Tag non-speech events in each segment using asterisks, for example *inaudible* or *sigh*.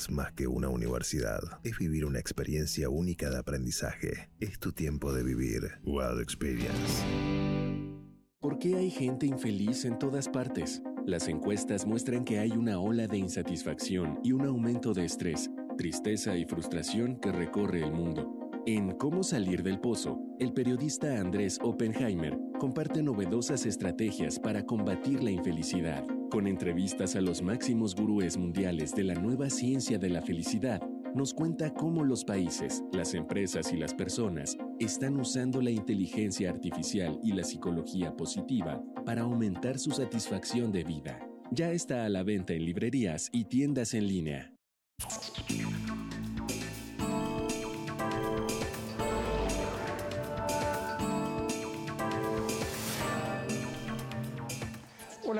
Es más que una universidad. Es vivir una experiencia única de aprendizaje. Es tu tiempo de vivir. UAD Experience. ¿Por qué hay gente infeliz en todas partes? Las encuestas muestran que hay una ola de insatisfacción y un aumento de estrés, tristeza y frustración que recorre el mundo. En Cómo salir del pozo, el periodista Andrés Oppenheimer comparte novedosas estrategias para combatir la infelicidad. Con entrevistas a los máximos gurúes mundiales de la nueva ciencia de la felicidad, nos cuenta cómo los países, las empresas y las personas están usando la inteligencia artificial y la psicología positiva para aumentar su satisfacción de vida. Ya está a la venta en librerías y tiendas en línea.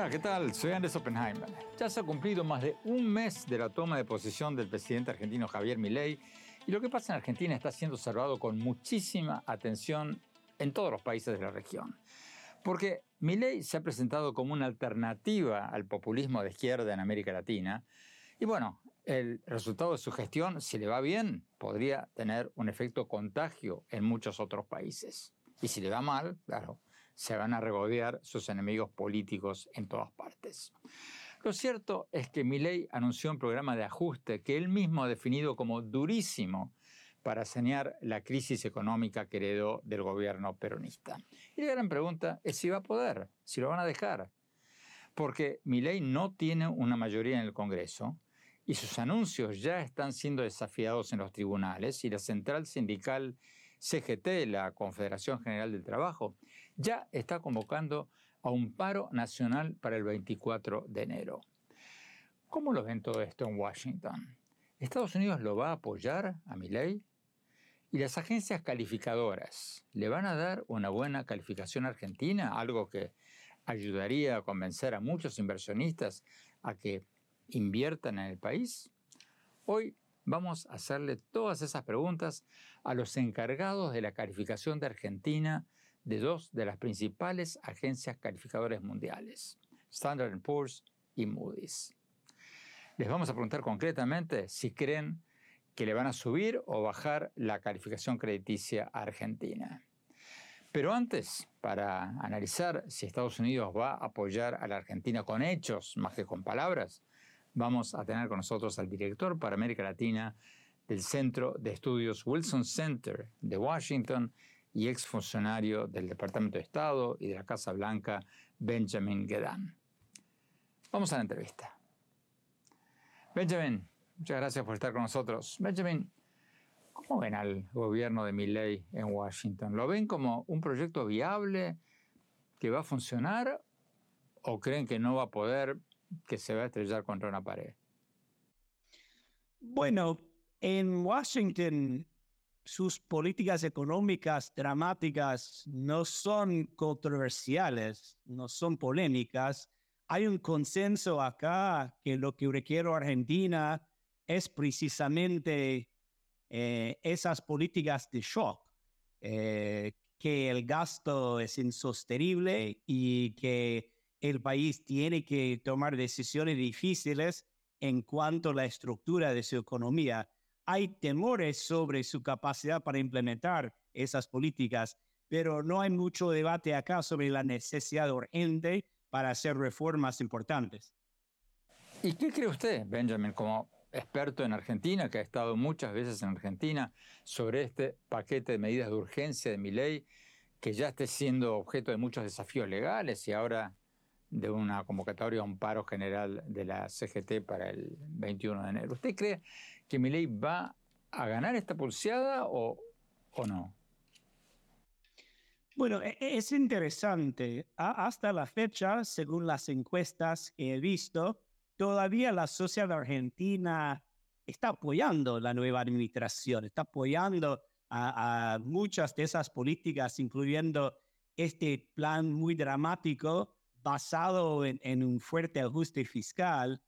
Hola, ¿qué tal? Soy Andrés Oppenheimer. Ya se ha cumplido más de un mes de la toma de posesión del presidente argentino Javier Milei y lo que pasa en Argentina está siendo observado con muchísima atención en todos los países de la región. Porque Milei se ha presentado como una alternativa al populismo de izquierda en América Latina y bueno, el resultado de su gestión, si le va bien, podría tener un efecto contagio en muchos otros países. Y si le va mal, claro, se van a regodear sus enemigos políticos en todas partes. Lo cierto es que Milei anunció un programa de ajuste que él mismo ha definido como durísimo para sanear la crisis económica que heredó del gobierno peronista. Y la gran pregunta es si va a poder, si lo van a dejar. Porque Milei no tiene una mayoría en el Congreso y sus anuncios ya están siendo desafiados en los tribunales y la central sindical CGT, la Confederación General del Trabajo, ya está convocando a un paro nacional para el 24 de enero. ¿Cómo lo ven todo esto en Washington? ¿Estados Unidos lo va a apoyar a mi ley? ¿Y las agencias calificadoras le van a dar una buena calificación a Argentina? Algo que ayudaría a convencer a muchos inversionistas a que inviertan en el país. Hoy vamos a hacerle todas esas preguntas a los encargados de la calificación de Argentina de dos de las principales agencias calificadoras mundiales, Standard Poor's y Moody's. Les vamos a preguntar concretamente si creen que le van a subir o bajar la calificación crediticia a Argentina. Pero antes, para analizar si Estados Unidos va a apoyar a la Argentina con hechos más que con palabras, vamos a tener con nosotros al director para América Latina del Centro de Estudios Wilson Center de Washington y exfuncionario del Departamento de Estado y de la Casa Blanca, Benjamin Gedan. Vamos a la entrevista. Benjamin, muchas gracias por estar con nosotros. Benjamin, ¿cómo ven al gobierno de Milley en Washington? ¿Lo ven como un proyecto viable que va a funcionar o creen que no va a poder, que se va a estrellar contra una pared? Bueno, en Washington sus políticas económicas dramáticas no son controversiales, no son polémicas. Hay un consenso acá que lo que requiere Argentina es precisamente eh, esas políticas de shock, eh, que el gasto es insostenible y que el país tiene que tomar decisiones difíciles en cuanto a la estructura de su economía. Hay temores sobre su capacidad para implementar esas políticas, pero no hay mucho debate acá sobre la necesidad urgente para hacer reformas importantes. ¿Y qué cree usted, Benjamin, como experto en Argentina, que ha estado muchas veces en Argentina, sobre este paquete de medidas de urgencia de mi ley, que ya esté siendo objeto de muchos desafíos legales y ahora de una convocatoria a un paro general de la CGT para el 21 de enero. ¿Usted cree que mi ley va a ganar esta pulseada o, o no? Bueno, e, e, es interesante. Hasta la fecha, según las encuestas que he visto, todavía la sociedad argentina está apoyando la nueva administración, está apoyando a, muchas de esas políticas, incluyendo este plan muy dramático basado en, en un fuerte ajuste fiscal,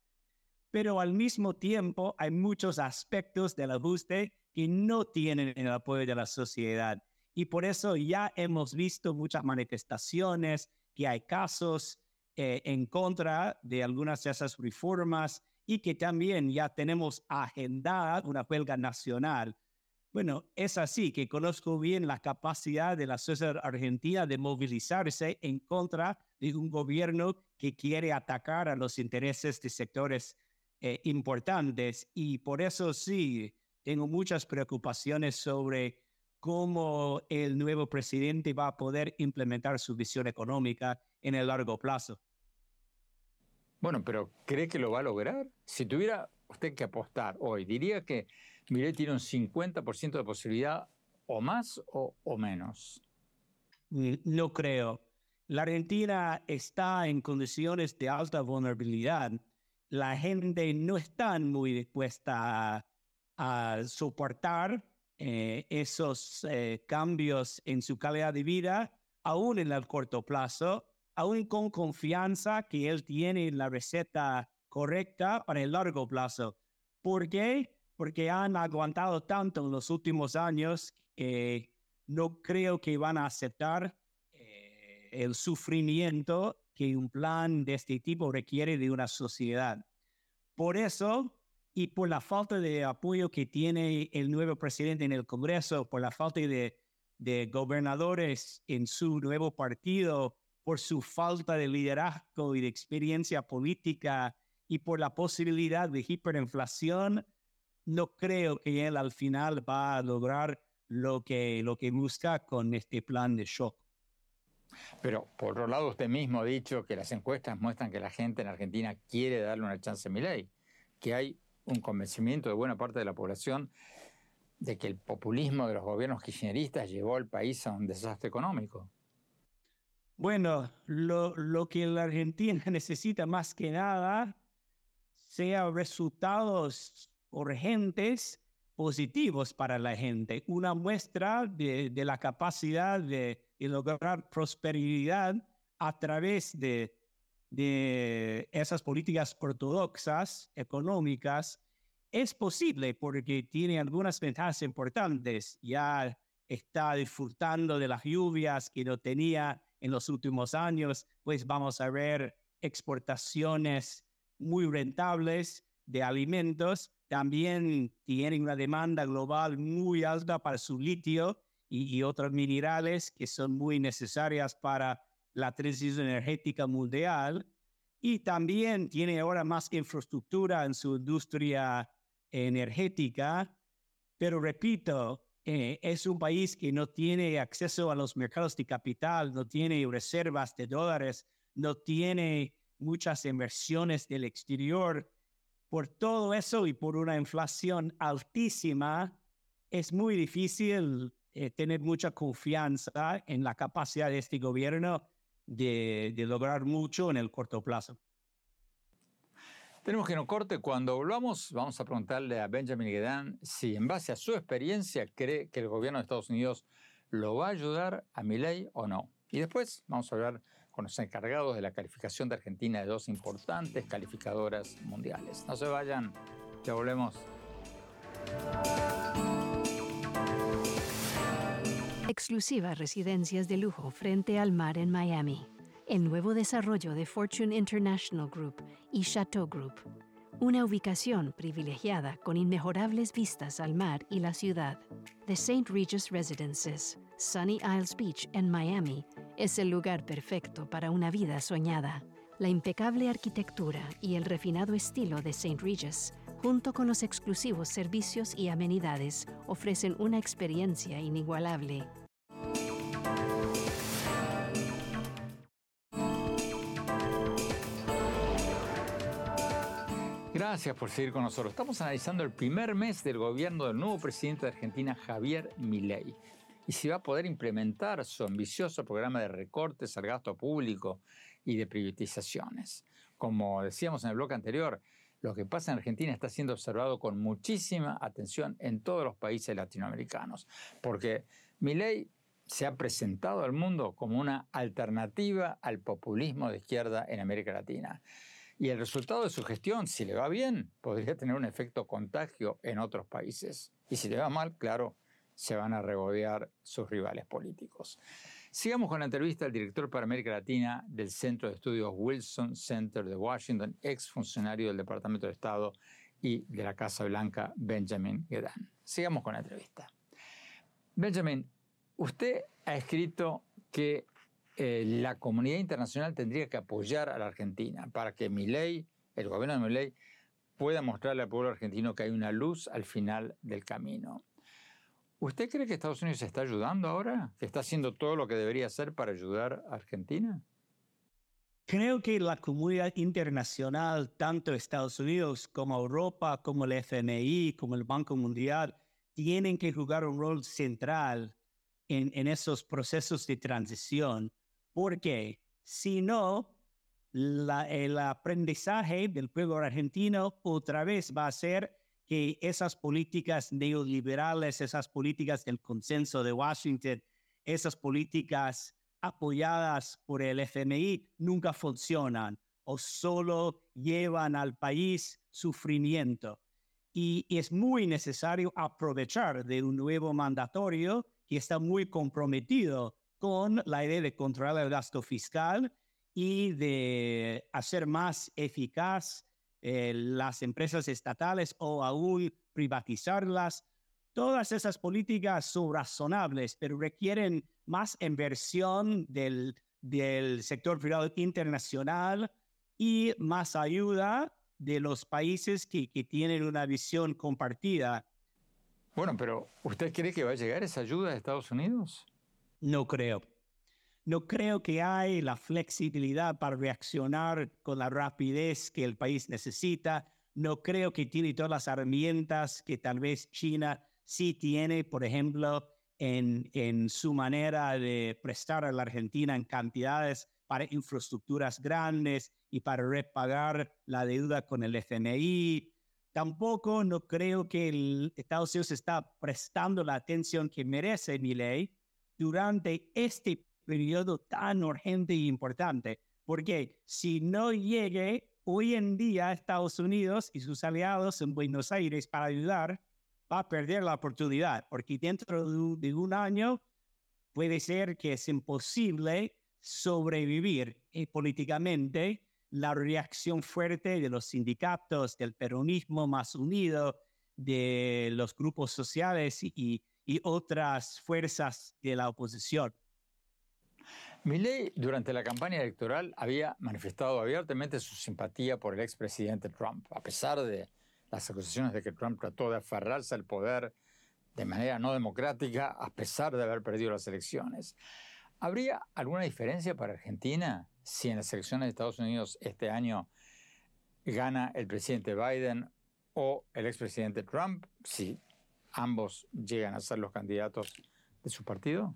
pero al mismo tiempo hay muchos aspectos del ajuste que no tienen el apoyo de la sociedad. Y por eso ya hemos visto muchas manifestaciones, que hay casos eh, en contra de algunas de esas reformas y que también ya tenemos agendada una huelga nacional. Bueno, es así que conozco bien la capacidad de la sociedad argentina de movilizarse en contra de un gobierno que quiere atacar a los intereses de sectores eh, importantes y por eso sí, tengo muchas preocupaciones sobre cómo el nuevo presidente va a poder implementar su visión económica en el largo plazo. Bueno, pero ¿cree que lo va a lograr? Si tuviera usted que apostar hoy, diría que Milei tiene un 50% de posibilidad o más o, o menos. Mm, no creo. La Argentina está en condiciones de alta vulnerabilidad. La gente no está muy dispuesta a, soportar eh, esos eh, cambios en su calidad de vida, aún en el corto plazo, aún con confianza que él tiene la receta correcta para el largo plazo. ¿Por qué? Porque han aguantado tanto en los últimos años que no creo que van a aceptar eh, el sufrimiento que un plan de este tipo requiere de una sociedad. Por eso, y por la falta de apoyo que tiene el nuevo presidente en el Congreso, por la falta de, gobernadores en su nuevo partido, por su falta de liderazgo y de experiencia política y por la posibilidad de hiperinflación, no creo que él al final va a lograr lo que, lo que busca con este plan de shock. Pero por otro lado, usted mismo ha dicho que las encuestas muestran que la gente en Argentina quiere darle una chance a mi ley, que hay un convencimiento de buena parte de la población de que el populismo de los gobiernos kirchneristas llevó al país a un desastre económico. Bueno, lo, que la Argentina *laughs* necesita más que nada sea resultados urgentes positivos para la gente, una muestra de la capacidad de, de, lograr prosperidad a través de de esas políticas ortodoxas económicas es posible porque tiene algunas ventajas importantes. Ya está disfrutando de las lluvias que no tenía en los últimos años, pues vamos a ver exportaciones muy rentables de alimentos. También tiene una demanda global muy alta para su litio y, y otros minerales que son muy necesarias para la transición energética mundial y también tiene ahora más infraestructura en su industria energética, pero repito, eh, es un país que no tiene acceso a los mercados de capital, no tiene reservas de dólares, no tiene muchas inversiones del exterior. Por todo eso y por una inflación altísima, es muy difícil eh, tener mucha confianza en la capacidad de este gobierno de, lograr mucho en el corto plazo. Tenemos que no corte. Cuando volvamos, vamos a preguntarle a Benjamin Gedan si, en base a su experiencia, cree que el gobierno de Estados Unidos lo va a ayudar a ley o no. Y después vamos a hablar con los encargados de la calificación de Argentina de dos importantes calificadoras mundiales. No se vayan, ya volvemos. Exclusivas residencias de lujo frente al mar en Miami. el nuevo desarrollo de Fortune International Group y Chateau Group. Una ubicación privilegiada con inmejorables vistas al mar y la ciudad. The St. Regis Residences, Sunny Isles Beach en Miami, es el lugar perfecto para una vida soñada. La impecable arquitectura y el refinado estilo de St. Regis, junto con los exclusivos servicios y amenidades, ofrecen una experiencia inigualable. Gracias por seguir con nosotros. Estamos analizando el primer mes del gobierno del nuevo presidente de Argentina, Javier Milei, y si va a poder implementar su ambicioso programa de recortes al gasto público y de privatizaciones. Como decíamos en el bloque anterior, lo que pasa en Argentina está siendo observado con muchísima atención en todos los países latinoamericanos, porque Milei se ha presentado al mundo como una alternativa al populismo de izquierda en América Latina. Y el resultado de su gestión, si le va bien, podría tener un efecto contagio en otros países. Y si le va mal, claro, se van a regodear sus rivales políticos. Sigamos con la entrevista al director para América Latina del Centro de Estudios Wilson Center de Washington, ex funcionario del Departamento de Estado y de la Casa Blanca, Benjamin Gedan. Sigamos con la entrevista. Benjamin, usted ha escrito que eh, la comunidad internacional tendría que apoyar a la Argentina para que ley, el gobierno de ley, pueda mostrarle al pueblo argentino que hay una luz al final del camino. ¿Usted cree que Estados Unidos está ayudando ahora? ¿Que está haciendo todo lo que debería hacer para ayudar a Argentina? Creo que la comunidad internacional, tanto Estados Unidos como Europa, como el FMI, como el Banco Mundial, tienen que jugar un rol central en, en esos procesos de transición porque si no, el aprendizaje del pueblo argentino otra vez va a ser que esas políticas neoliberales, esas políticas del consenso de Washington, esas políticas apoyadas por el FMI nunca funcionan o solo llevan al país sufrimiento. Y, es muy necesario aprovechar de un nuevo mandatorio que está muy comprometido con la idea de controlar el gasto fiscal y de hacer más eficaz eh, las empresas estatales o aún privatizarlas. Todas esas políticas son razonables, pero requieren más inversión del, del sector privado internacional y más ayuda de los países que, que tienen una visión compartida. Bueno, pero ¿usted cree que va a llegar esa ayuda de Estados Unidos? No creo. No creo que hay la flexibilidad para reaccionar con la rapidez que el país necesita. No creo que tiene todas las herramientas que tal vez China sí tiene, por ejemplo, en, en su manera de prestar a la Argentina en cantidades para infraestructuras grandes y para repagar la deuda con el FMI. Tampoco no creo que el Estados Unidos está prestando la atención que merece mi ley durante este periodo tan urgente e importante, porque si no llegue hoy en día a Estados Unidos y sus aliados en Buenos Aires para ayudar, va a perder la oportunidad, porque dentro de un año puede ser que es imposible sobrevivir y políticamente la reacción fuerte de los sindicatos, del peronismo más unido, de los grupos sociales y otras fuerzas de la oposición. Milley, durante la campaña electoral, había manifestado abiertamente su simpatía por el expresidente Trump, a pesar de las acusaciones de que Trump trató de aferrarse al poder de manera no democrática, a pesar de haber perdido las elecciones. ¿Habría alguna diferencia para Argentina si en las elecciones de Estados Unidos este año gana el presidente Biden o el expresidente Trump? Si ambos llegan a ser los candidatos de su partido?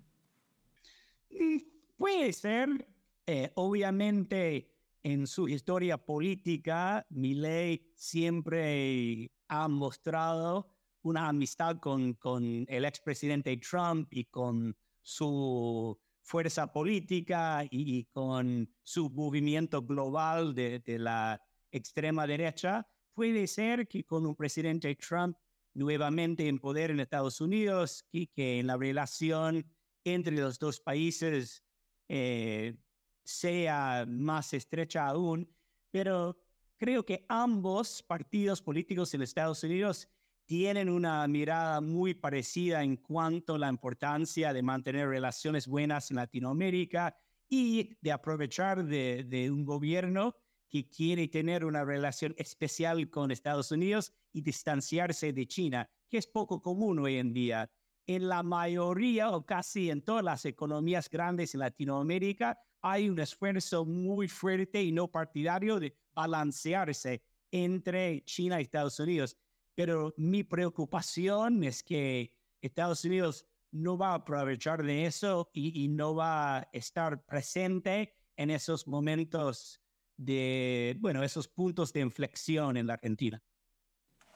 Puede ser. Eh, obviamente, en su historia política, Milley siempre ha mostrado una amistad con, con el expresidente Trump y con su fuerza política y, con su movimiento global de, de la extrema derecha. Puede ser que con un presidente Trump nuevamente en poder en Estados Unidos y que la relación entre los dos países eh, sea más estrecha aún, pero creo que ambos partidos políticos en Estados Unidos tienen una mirada muy parecida en cuanto a la importancia de mantener relaciones buenas en Latinoamérica y de aprovechar de, de un gobierno que quiere tener una relación especial con Estados Unidos y distanciarse de China, que es poco común hoy en día. En la mayoría o casi en todas las economías grandes en Latinoamérica hay un esfuerzo muy fuerte y no partidario de balancearse entre China y Estados Unidos. Pero mi preocupación es que Estados Unidos no va a aprovechar de eso y, y no va a estar presente en esos momentos de, bueno, esos puntos de inflexión en la Argentina.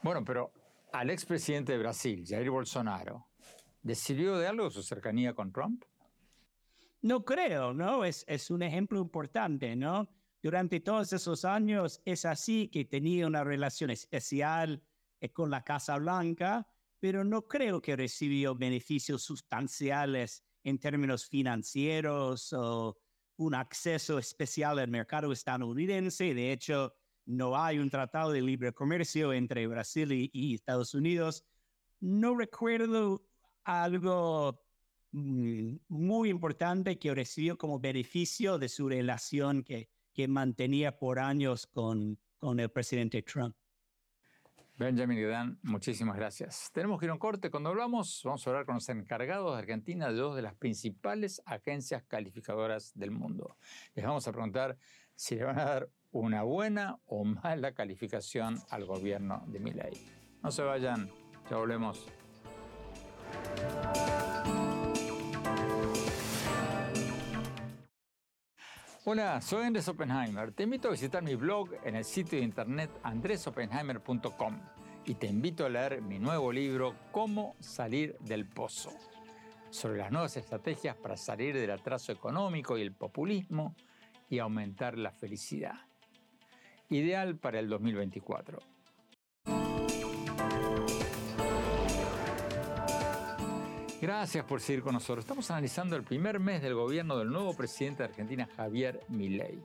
Bueno, pero al expresidente de Brasil, Jair Bolsonaro, ¿decidió de algo su cercanía con Trump? No creo, ¿no? Es, es un ejemplo importante, ¿no? Durante todos esos años es así que tenía una relación especial eh, con la Casa Blanca, pero no creo que recibió beneficios sustanciales en términos financieros o un acceso especial al mercado estadounidense. De hecho, no hay un tratado de libre comercio entre Brasil y, Estados Unidos. No recuerdo algo mm, muy importante que recibió como beneficio de su relación que, que mantenía por años con, con el presidente Trump. Benjamin y Dan, muchísimas gracias. Tenemos que ir a un corte. Cuando hablamos, vamos a hablar con los encargados de Argentina de dos de las principales agencias calificadoras del mundo. Les vamos a preguntar si le van a dar una buena o mala calificación al gobierno de Milei. No se vayan, ya volvemos. Hola, soy Andrés Oppenheimer. Te invito a visitar mi blog en el sitio de internet andresoppenheimer.com y te invito a leer mi nuevo libro Cómo salir del pozo, sobre las nuevas estrategias para salir del atraso económico y el populismo y aumentar la felicidad. Ideal para el 2024. Gracias por seguir con nosotros. Estamos analizando el primer mes del gobierno del nuevo presidente de Argentina, Javier Milei.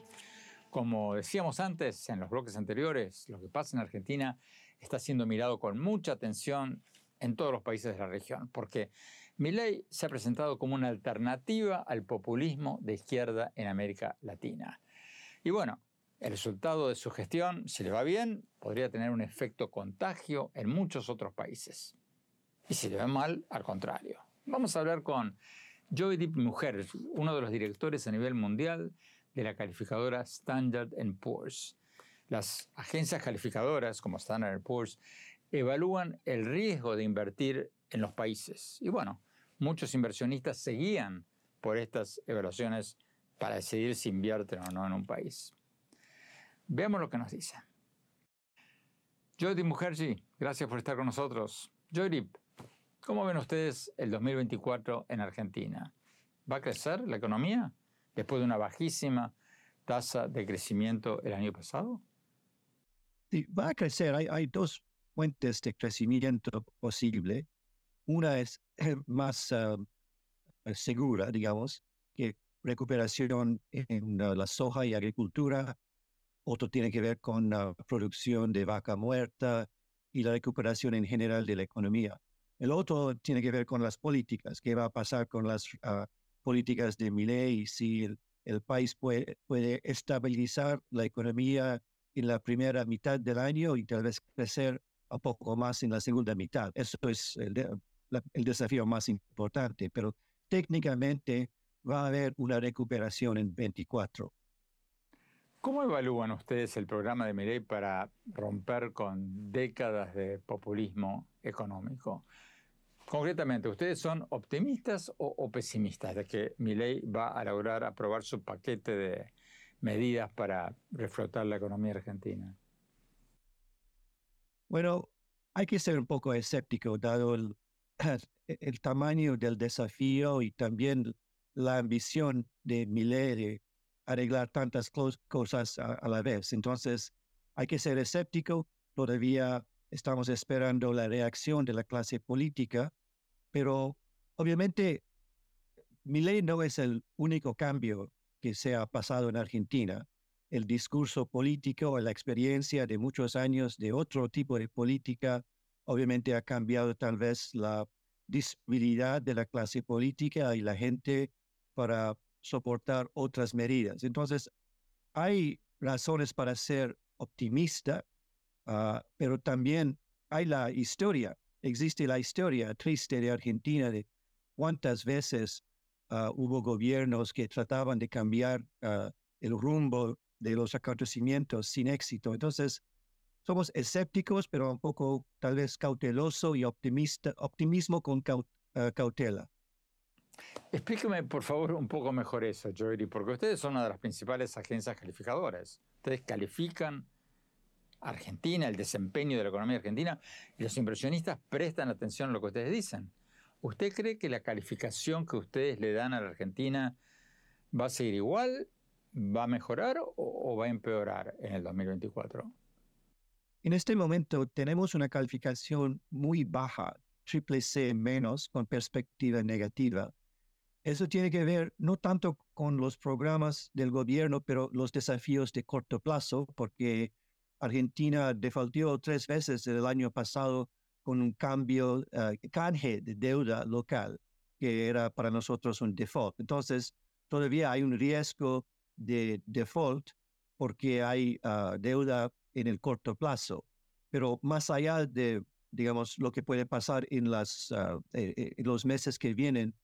Como decíamos antes en los bloques anteriores, lo que pasa en Argentina está siendo mirado con mucha atención en todos los países de la región, porque Milei se ha presentado como una alternativa al populismo de izquierda en América Latina. Y bueno, el resultado de su gestión, si le va bien, podría tener un efecto contagio en muchos otros países. Y si le va mal, al contrario. Vamos a hablar con Joy Mujer, uno de los directores a nivel mundial de la calificadora Standard Poor's. Las agencias calificadoras como Standard Poor's evalúan el riesgo de invertir en los países. Y bueno, muchos inversionistas seguían por estas evaluaciones para decidir si invierten o no en un país. Veamos lo que nos dice. Jody Mujerji, gracias por estar con nosotros. Jody, ¿Cómo ven ustedes el 2024 en Argentina? ¿Va a crecer la economía después de una bajísima tasa de crecimiento el año pasado? Va a crecer. Hay, dos fuentes de crecimiento posible. Una es más ah, segura, digamos, que recuperación en ah, la soja y agricultura. Otro tiene que ver con la producción de vaca muerta y la recuperación en general de la economía. El otro tiene que ver con las políticas, qué va a pasar con las ah, políticas de Milei, si el, país puede, estabilizar la economía en la primera mitad del año y tal vez crecer un poco más en la segunda mitad. Eso es el desafío más importante, pero técnicamente va a haber una recuperación en 24. ¿Cómo evalúan ustedes el programa de Milei para romper con décadas de populismo económico? Concretamente, ¿ustedes son optimistas o, pesimistas de que Milei va a lograr aprobar su paquete de medidas para reflotar la economía argentina? Bueno, hay que ser un poco escéptico dado el, *clears throat* tamaño del desafío y también la ambición de Milei arreglar tantas cosas a, a la vez. Entonces, hay que ser escéptico. Todavía estamos esperando la reacción de la clase política pero obviamente mi ley no es el único cambio que se ha pasado en Argentina. El discurso político, la experiencia de muchos años de otro tipo de política, obviamente ha cambiado tal vez la disponibilidad de la clase política y la gente para soportar otras medidas. Entonces, hay razones para ser optimista, ah, pero también hay la historia, existe la historia triste de Argentina de cuántas veces ah, hubo gobiernos que trataban de cambiar ah, el rumbo de los acontecimientos sin éxito. Entonces, somos escépticos, pero un poco tal vez cauteloso y optimista, optimismo con cautela. Explíqueme, por favor, un poco mejor eso, Jory, porque ustedes son una de las principales agencias calificadoras. Ustedes califican Argentina, el desempeño de la economía argentina, y los inversionistas prestan atención a lo que ustedes dicen. ¿Usted cree que la calificación que ustedes le dan a la Argentina va a seguir igual, va a mejorar o, va a empeorar en el 2024? En este momento tenemos una calificación muy baja, triple C menos, con perspectiva negativa. Eso tiene que ver no tanto con los programas del gobierno, pero los desafíos de corto plazo, porque Argentina defaultió tres veces el año pasado con un cambio, uh, canje de deuda local, que era para nosotros un default. Entonces, todavía hay un riesgo de default porque hay uh, deuda en el corto plazo. Pero más allá de, digamos, lo que puede pasar en, las, uh, en los meses que vienen,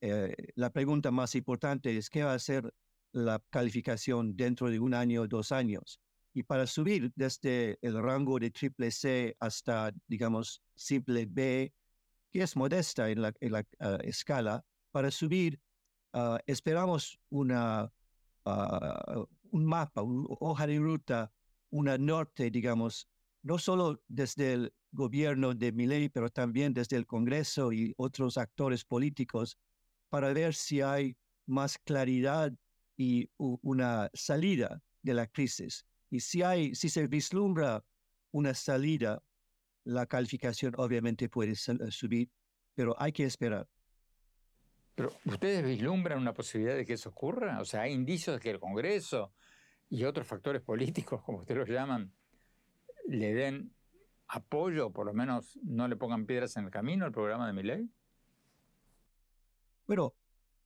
eh, la pregunta más importante es qué va a ser la calificación dentro de un año o dos años. Y para subir desde el rango de triple C hasta, digamos, simple B, que es modesta en la, ah, escala, para subir ah, esperamos una, ah, un mapa, una hoja de ruta, una norte, digamos, no solo desde el gobierno de Milei, pero también desde el Congreso y otros actores políticos, para ver si hay más claridad y una salida de la crisis. Y si, hay, si se vislumbra una salida, la calificación obviamente puede eh, subir, pero hay que esperar. Pero ¿ustedes vislumbran una posibilidad de que eso ocurra? O sea, ¿hay indicios de que el Congreso y otros factores políticos, *laughs* como ustedes los llaman, le den apoyo, por lo menos no le pongan piedras en el camino al programa de mi ley? Bueno,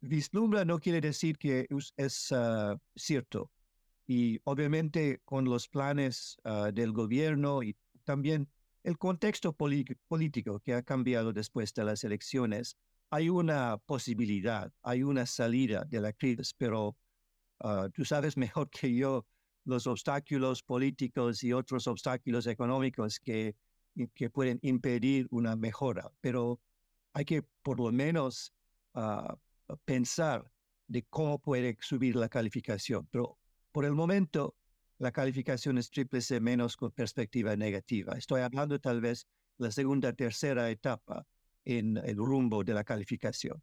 vislumbra no quiere decir que es ah, cierto. Y obviamente con los planes ah, del gobierno y también el contexto político que ha cambiado después de las elecciones, hay una posibilidad, hay una salida de la crisis, pero ah, tú sabes mejor que yo los obstáculos políticos y otros obstáculos económicos que, que pueden impedir una mejora, pero hay que por lo menos ah, pensar de cómo puede subir la calificación. Pero por el momento, la calificación es triple C menos con perspectiva negativa. Estoy hablando tal vez la segunda, tercera etapa en el rumbo de la calificación.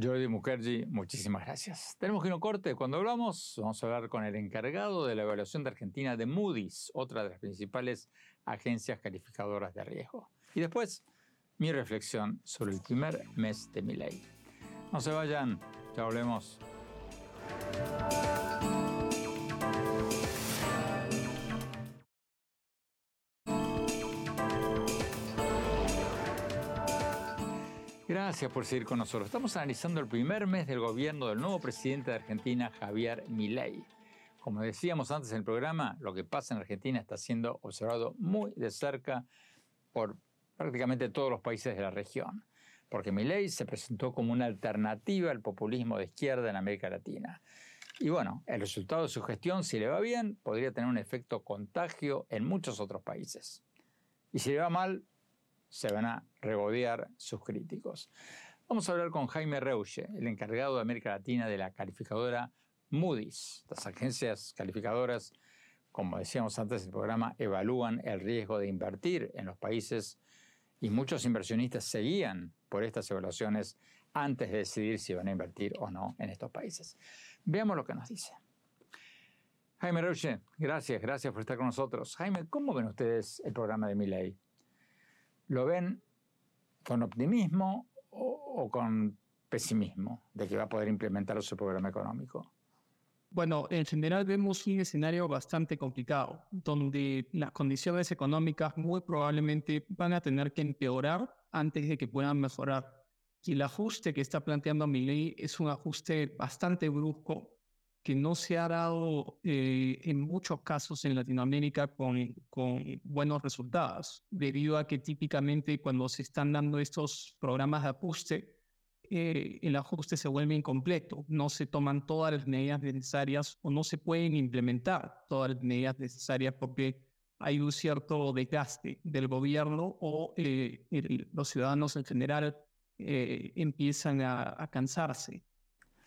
Jordi Mukherjee, muchísimas gracias. Tenemos que ir a un corte. Cuando hablamos, vamos a hablar con el encargado de la evaluación de Argentina de Moody's, otra de las principales agencias calificadoras de riesgo. Y después, mi reflexión sobre el primer mes de mi ley. No se vayan, ya volvemos. Gracias por seguir con nosotros. Estamos analizando el primer mes del gobierno del nuevo presidente de Argentina, Javier Milei. Como decíamos antes en el programa, lo que pasa en Argentina está siendo observado muy de cerca por prácticamente todos los países de la región, porque Milei se presentó como una alternativa al populismo de izquierda en América Latina. Y bueno, el resultado de su gestión, si le va bien, podría tener un efecto contagio en muchos otros países. Y si le va mal, se van a regodear sus críticos. Vamos a hablar con Jaime Reuche, el encargado de América Latina de la calificadora Moody's. Las agencias calificadoras, como decíamos antes del programa, evalúan el riesgo de invertir en los países y muchos inversionistas seguían por estas evaluaciones antes de decidir si van a invertir o no en estos países. Veamos lo que nos dice. Jaime Reuche, gracias, gracias por estar con nosotros. Jaime, ¿cómo ven ustedes el programa de ley? ¿Lo ven con optimismo o, con pesimismo de que va a poder implementar su programa económico? Bueno, en general vemos un escenario bastante complicado, donde las condiciones económicas muy probablemente van a tener que empeorar antes de que puedan mejorar. Y el ajuste que está planteando ley es un ajuste bastante brusco que no se ha dado eh, en muchos casos en Latinoamérica con, con buenos resultados, debido a que típicamente cuando se están dando estos programas de ajuste, eh, el ajuste se vuelve incompleto, no se toman todas las medidas necesarias o no se pueden implementar todas las medidas necesarias porque hay un cierto desgaste del gobierno o eh, los ciudadanos en general eh, empiezan a, cansarse.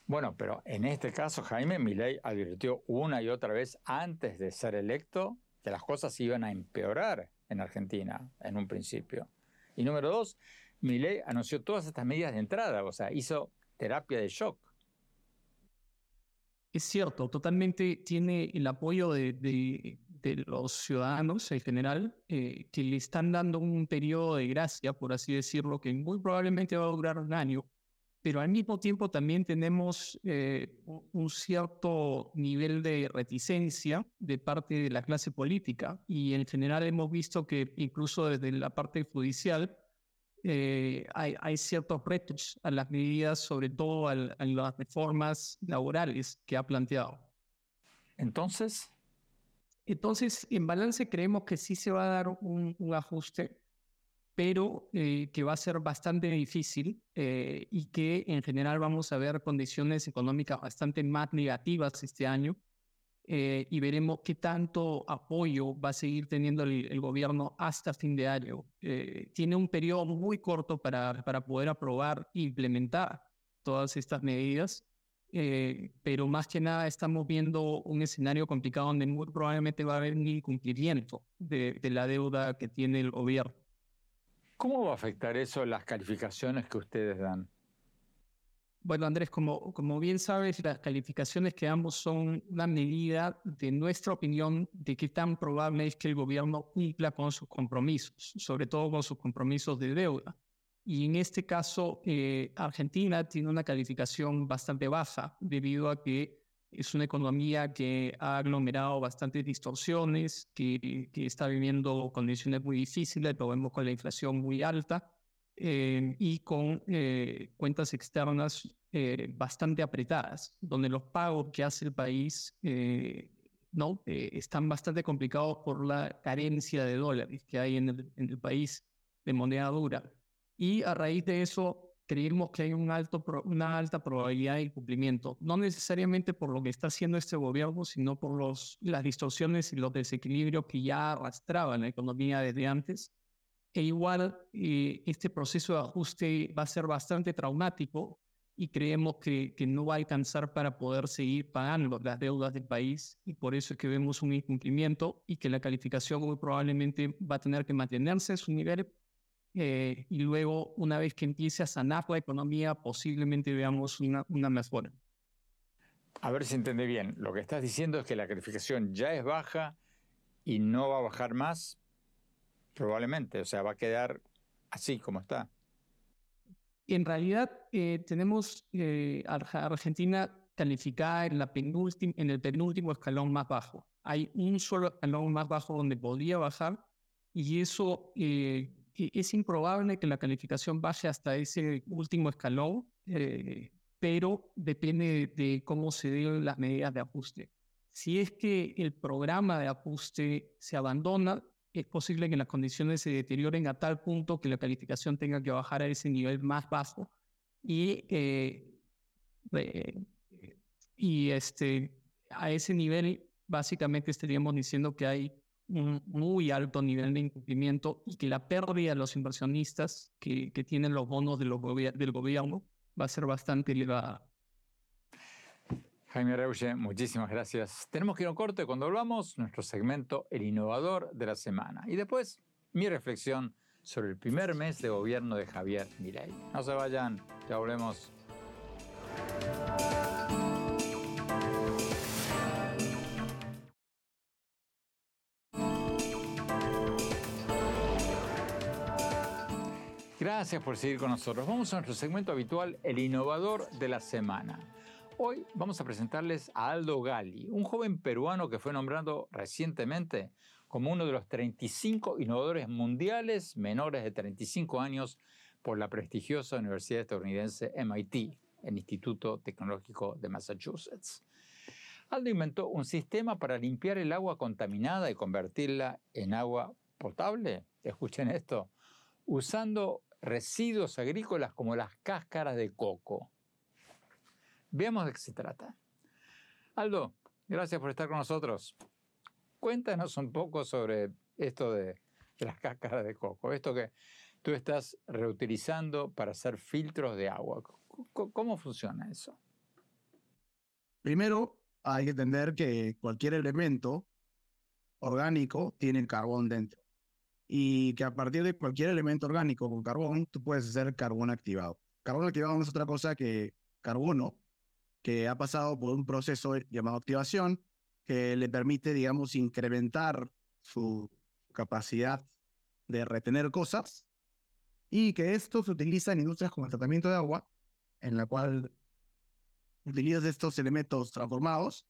Bueno, pero en este caso Jaime Milei advirtió una y otra vez antes de ser electo que las cosas iban a empeorar en Argentina en un principio. Y número dos, Milei anunció todas estas medidas de entrada, o sea, hizo terapia de shock. Es cierto, totalmente tiene el apoyo de, los ciudadanos en general, eh, que le están dando un periodo de gracia, por así decirlo, que muy probablemente va a durar un año, pero al mismo tiempo también tenemos eh, un cierto nivel de reticencia de parte de la clase política y en general hemos visto que incluso desde la parte judicial, eh, hay, ciertos retos a las medidas, sobre todo a, las reformas laborales que ha planteado. Entonces. Entonces, en balance creemos que sí se va a dar un, ajuste, pero eh, que va a ser bastante difícil eh, y que en general vamos a ver condiciones económicas bastante más negativas este año eh, y veremos qué tanto apoyo va a seguir teniendo el, gobierno hasta fin de año. Eh, tiene un periodo muy corto para, para poder aprobar e implementar todas estas medidas, eh, pero más que nada estamos viendo un escenario complicado donde muy probablemente va a haber un incumplimiento de, de la deuda que tiene el gobierno. ¿Cómo va a afectar eso las calificaciones que ustedes dan? Bueno, Andrés, como, como bien sabes, las calificaciones que damos son una medida de nuestra opinión de qué tan probable es que el gobierno cumpla con sus compromisos, sobre todo con sus compromisos de deuda. Y en este caso, eh, Argentina tiene una calificación bastante baja debido a que es una economía que ha aglomerado bastantes distorsiones, que, que está viviendo condiciones muy difíciles, lo vemos con la inflación muy alta eh, y con eh, cuentas externas eh, bastante apretadas, donde los pagos que hace el país no están bastante complicados por la carencia de dólares que hay en el, en el, país de moneda dura. Y a raíz de eso creemos que hay un alto una alta probabilidad de incumplimiento, no necesariamente por lo que está haciendo este gobierno, sino por los, las distorsiones y los desequilibrios que ya arrastraban la economía desde antes e igual eh, este proceso de ajuste va a ser bastante traumático y creemos que, que, no va a alcanzar para poder seguir pagando las deudas del país y por eso es que vemos un incumplimiento y que la calificación muy probablemente va a tener que mantenerse en su nivel eh, y luego una vez que empiece a sanar la economía posiblemente veamos una, una mejora. A ver si entiende bien, lo que estás diciendo es que la calificación ya es baja y no va a bajar más Probablemente, o sea, va a quedar así como está. En realidad, eh, tenemos eh, a Argentina calificada en, la en el penúltimo escalón más bajo. Hay un solo escalón más bajo donde podría bajar y eso eh, e-, es improbable que la calificación baje hasta ese último escalón, pero depende de cómo se den las medidas de ajuste. Si es que el programa de ajuste se abandona, es posible que las condiciones se deterioren a tal punto que la calificación tenga que bajar a ese nivel más bajo y, eh, y este, a ese nivel básicamente estaríamos diciendo que hay un muy alto nivel de incumplimiento y que la pérdida de los inversionistas que, que tienen los bonos de los del gobierno va a ser bastante elevada. Jaime Reuge, muchísimas gracias. Tenemos que ir a un corte cuando volvamos, nuestro segmento El Innovador de la Semana. Y después, mi reflexión sobre el primer mes de gobierno de Javier Milei. No se vayan, ya volvemos. Gracias por seguir con nosotros. Vamos a nuestro segmento habitual, el innovador de la semana. Hoy vamos a presentarles a Aldo Gali, un joven peruano que fue nombrado recientemente como uno de los 35 innovadores mundiales menores de 35 años por la prestigiosa Universidad estadounidense MIT, el Instituto Tecnológico de Massachusetts. Aldo inventó un sistema para limpiar el agua contaminada y convertirla en agua potable. Escuchen esto, usando residuos agrícolas como las cáscaras de coco. Veamos de qué se trata. Aldo, gracias por estar con nosotros. Cuéntanos un poco sobre esto de, las cáscaras de coco, esto que tú estás reutilizando para hacer filtros de agua. ¿Cómo funciona eso? Primero, hay que entender que cualquier elemento orgánico tiene carbón dentro y que a partir de cualquier elemento orgánico con carbón, tú puedes hacer carbón activado. Carbón activado no es otra cosa que carbono que ha pasado por un proceso llamado activación que le permite, digamos, incrementar su capacidad de retener cosas y que esto se utiliza en industrias como el tratamiento de agua, en la cual utilizas estos elementos transformados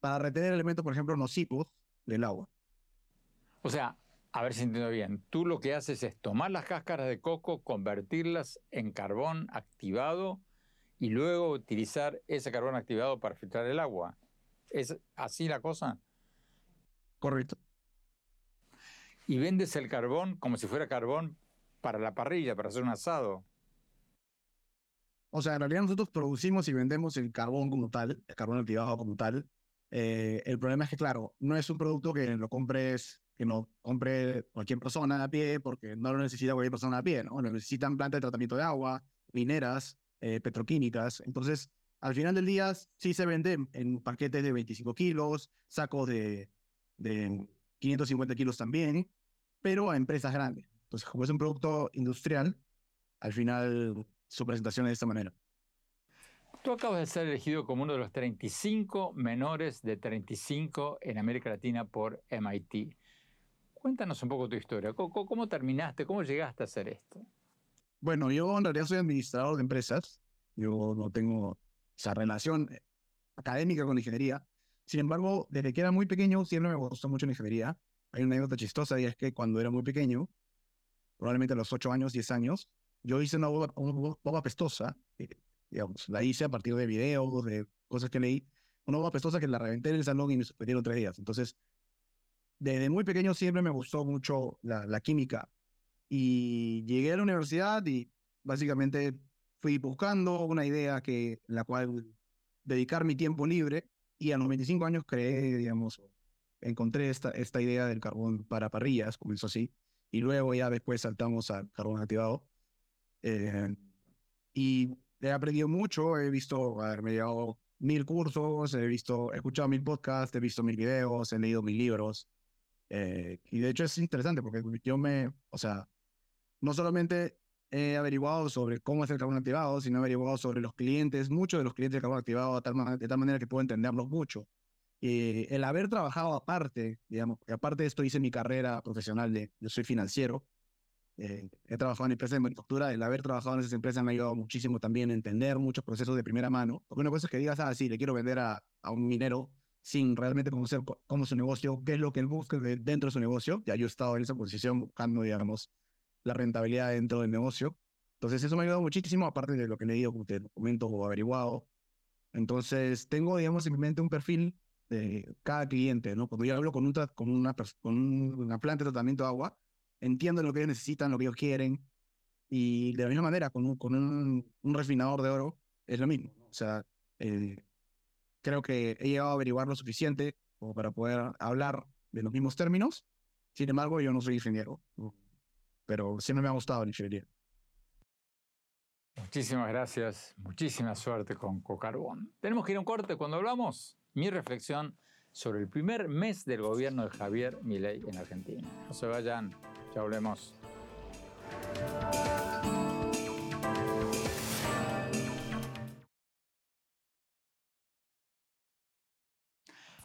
para retener elementos, por ejemplo, nocivos del agua. O sea, a ver si entiendo bien, tú lo que haces es tomar las cáscaras de coco, convertirlas en carbón activado y luego utilizar ese carbón activado para filtrar el agua. ¿Es así la cosa? Correcto. Y vendes el carbón como si fuera carbón para la parrilla, para hacer un asado. O sea, en realidad nosotros producimos y vendemos el carbón como tal, el carbón activado como tal. Eh, el problema es que, claro, no es un producto que lo compres, que no compre cualquier persona a pie, porque no lo necesita cualquier persona a pie, ¿no? Lo necesitan plantas de tratamiento de agua, mineras, eh, petroquímicas. Entonces, al final del día sí se vende en paquetes de 25 kilos, sacos de, de 550 kilos también, pero a empresas grandes. Entonces, como es un producto industrial, al final su presentación es de esta manera. Tú acabas de ser elegido como uno de los 35 menores de 35 en América Latina por MIT. Cuéntanos un poco tu historia. ¿Cómo, cómo terminaste? ¿Cómo llegaste a hacer esto? Bueno, yo en realidad soy administrador de empresas. Yo no tengo esa relación eh, académica con ingeniería. Sin embargo, desde que era muy pequeño siempre me gustó mucho la ingeniería. Hay una anécdota chistosa y es que cuando era muy pequeño, probablemente a los 8 años, 10 años, yo hice una boba, una pestosa, eh, digamos, la hice a partir de videos, de cosas que leí, una boba pestosa que la reventé en el salón y me suspendieron tres días. Entonces, desde muy pequeño siempre me gustó mucho la, la química. Y llegué a la universidad y básicamente fui buscando una idea que, la cual dedicar mi tiempo libre y a los 25 años creé, digamos, encontré esta, esta idea del carbón para parrillas, comenzó así, y luego ya después saltamos al carbón activado. Eh, y he aprendido mucho, he visto, a ver, me he llevado mil cursos, he visto, he escuchado mil podcasts, he visto mil videos, he leído mil libros. Eh, y de hecho es interesante porque yo me, o sea, no solamente he averiguado sobre cómo es el carbón activado, sino he averiguado sobre los clientes, muchos de los clientes de carbón activado, de tal, de tal manera que puedo entenderlos mucho. Y el haber trabajado aparte, digamos, aparte de esto hice mi carrera profesional de, yo soy financiero, eh, he trabajado en empresas de manufactura, el haber trabajado en esas empresas me ha ayudado muchísimo también a entender muchos procesos de primera mano, porque una cosa es que digas, ah, sí, le quiero vender a, a un minero sin realmente conocer cómo es su negocio, qué es lo que él busca dentro de su negocio, ya yo he estado en esa posición buscando, digamos, la rentabilidad dentro del negocio. Entonces eso me ha ayudado muchísimo, aparte de lo que he leído, como te documento o averiguado. Entonces tengo, digamos, simplemente un perfil de cada cliente, ¿no? Cuando yo hablo con, un con, una, con una planta de tratamiento de agua, entiendo lo que ellos necesitan, lo que ellos quieren. Y de la misma manera, con un, con un, un refinador de oro, es lo mismo. O sea, eh, creo que he llegado a averiguar lo suficiente como para poder hablar de los mismos términos. Sin embargo, yo no soy ingeniero pero siempre me ha gustado la ingeniería. Muchísimas gracias, muchísima suerte con Cocarbón. Tenemos que ir a un corte cuando hablamos. Mi reflexión sobre el primer mes del gobierno de Javier Milei en Argentina. No se vayan, ya hablemos.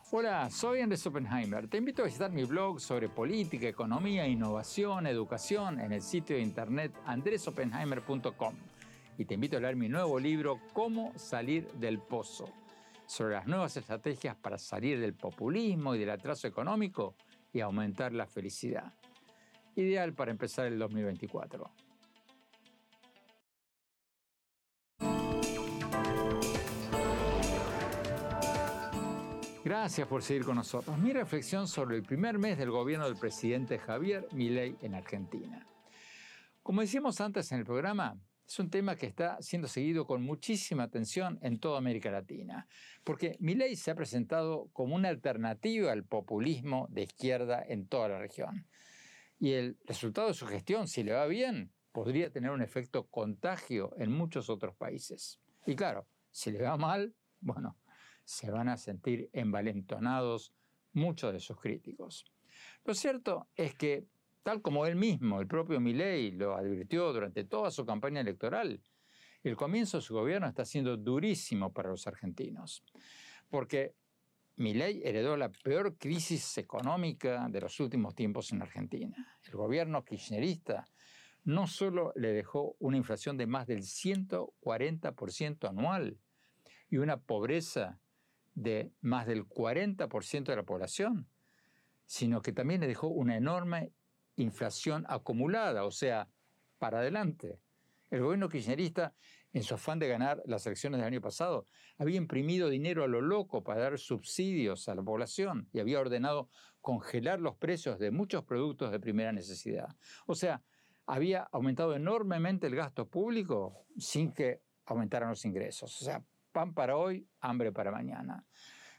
Hola, soy Andrés Oppenheimer. Te invito a visitar mi blog sobre política, economía, innovación, educación en el sitio de internet andresoppenheimer.com. Y te invito a leer mi nuevo libro Cómo salir del pozo, sobre las nuevas estrategias para salir del populismo y del atraso económico y aumentar la felicidad. Ideal para empezar el 2024. Gracias por seguir con nosotros. Mi reflexión sobre el primer mes del gobierno del presidente Javier Milei en Argentina. Como decíamos antes en el programa, es un tema que está siendo seguido con muchísima atención en toda América Latina, porque Milei se ha presentado como una alternativa al populismo de izquierda en toda la región. Y el resultado de su gestión, si le va bien, podría tener un efecto contagio en muchos otros países. Y claro, si le va mal, bueno, se van a sentir envalentonados muchos de sus críticos. Lo cierto es que, tal como él mismo, el propio Milei, lo advirtió durante toda su campaña electoral, el comienzo de su gobierno está siendo durísimo para los argentinos, porque Milei heredó la peor crisis económica de los últimos tiempos en Argentina. El gobierno kirchnerista no solo le dejó una inflación de más del 140% anual y una pobreza de más del 40% de la población, sino que también le dejó una enorme inflación acumulada, o sea, para adelante. El gobierno kirchnerista, en su afán de ganar las elecciones del año pasado, había imprimido dinero a lo loco para dar subsidios a la población y había ordenado congelar los precios de muchos productos de primera necesidad. O sea, había aumentado enormemente el gasto público sin que aumentaran los ingresos. O sea, pan para hoy, hambre para mañana.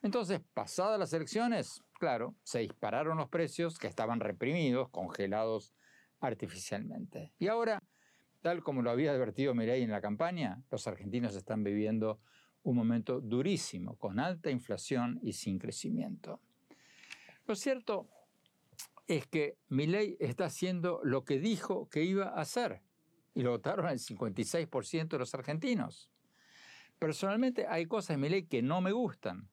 Entonces, pasadas las elecciones, claro, se dispararon los precios que estaban reprimidos, congelados artificialmente. Y ahora, tal como lo había advertido Mireille en la campaña, los argentinos están viviendo un momento durísimo, con alta inflación y sin crecimiento. Lo cierto es que Milei está haciendo lo que dijo que iba a hacer, y lo votaron el 56% de los argentinos. Personalmente hay cosas en mi ley que no me gustan,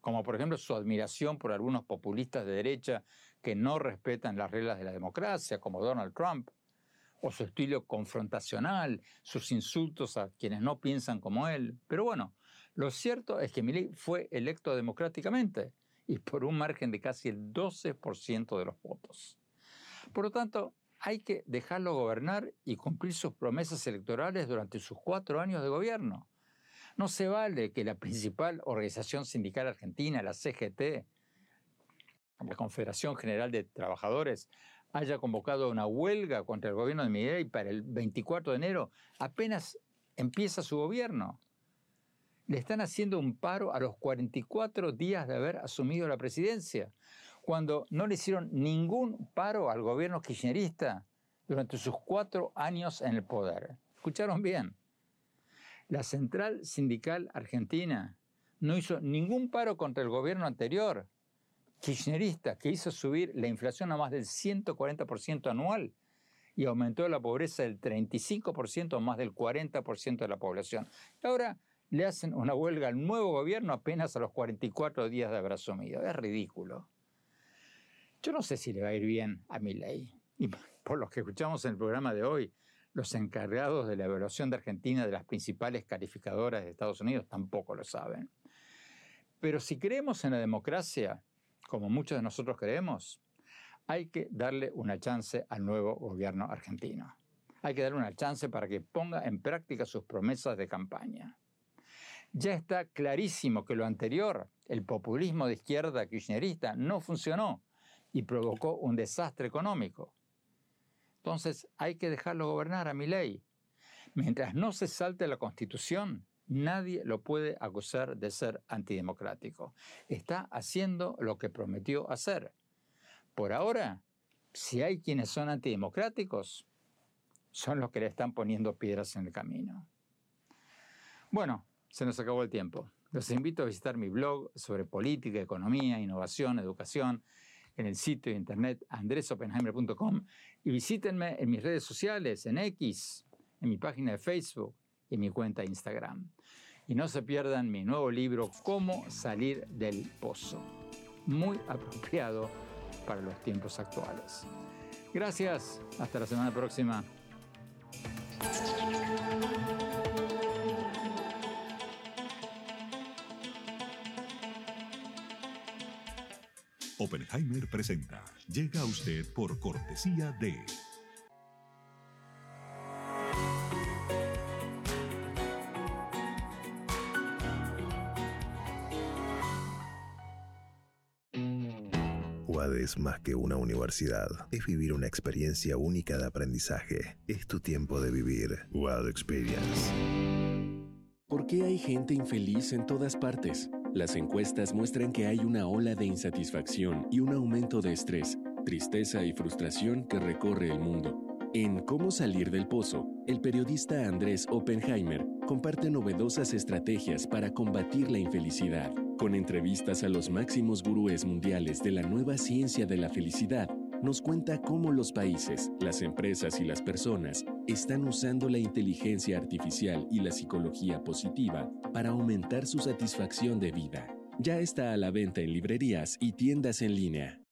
como por ejemplo su admiración por algunos populistas de derecha que no respetan las reglas de la democracia, como Donald Trump, o su estilo confrontacional, sus insultos a quienes no piensan como él. Pero bueno, lo cierto es que Milei fue electo democráticamente y por un margen de casi el 12% de los votos. Por lo tanto, hay que dejarlo gobernar y cumplir sus promesas electorales durante sus cuatro años de gobierno. No se vale que la principal organización sindical argentina, la CGT, la Confederación General de Trabajadores, haya convocado una huelga contra el gobierno de Miguel para el 24 de enero, apenas empieza su gobierno. Le están haciendo un paro a los 44 días de haber asumido la presidencia, cuando no le hicieron ningún paro al gobierno kirchnerista durante sus cuatro años en el poder. ¿Escucharon bien? La Central Sindical Argentina no hizo ningún paro contra el gobierno anterior, kirchnerista, que hizo subir la inflación a más del 140% anual y aumentó la pobreza del 35% a más del 40% de la población. Y ahora le hacen una huelga al nuevo gobierno apenas a los 44 días de haber asumido. Es ridículo. Yo no sé si le va a ir bien a mi ley. Y *laughs* por lo que escuchamos en el programa de hoy, los encargados de la evaluación de Argentina de las principales calificadoras de Estados Unidos tampoco lo saben. Pero si creemos en la democracia, como muchos de nosotros creemos, hay que darle una chance al nuevo gobierno argentino. Hay que darle una chance para que ponga en práctica sus promesas de campaña. Ya está clarísimo que lo anterior, el populismo de izquierda kirchnerista, no funcionó y provocó un desastre económico. Entonces hay que dejarlo gobernar a mi ley. Mientras no se salte la constitución, nadie lo puede acusar de ser antidemocrático. Está haciendo lo que prometió hacer. Por ahora, si hay quienes son antidemocráticos, son los que le están poniendo piedras en el camino. Bueno, se nos acabó el tiempo. Los invito a visitar mi blog sobre política, economía, innovación, educación en el sitio de internet andresopenheimer.com y visítenme en mis redes sociales, en X, en mi página de Facebook y en mi cuenta de Instagram. Y no se pierdan mi nuevo libro, Cómo salir del pozo. muy apropiado para los tiempos actuales. Gracias, hasta la semana próxima. Oppenheimer presenta. Llega a usted por cortesía de... UAD es más que una universidad. Es vivir una experiencia única de aprendizaje. Es tu tiempo de vivir. UAD Experience. ¿Por qué hay gente infeliz en todas partes? Las encuestas muestran que hay una ola de insatisfacción y un aumento de estrés, tristeza y frustración que recorre el mundo. En Cómo salir del pozo, el periodista Andrés Oppenheimer comparte novedosas estrategias para combatir la infelicidad, con entrevistas a los máximos gurúes mundiales de la nueva ciencia de la felicidad. Nos cuenta cómo los países, las empresas y las personas están usando la inteligencia artificial y la psicología positiva para aumentar su satisfacción de vida. Ya está a la venta en librerías y tiendas en línea.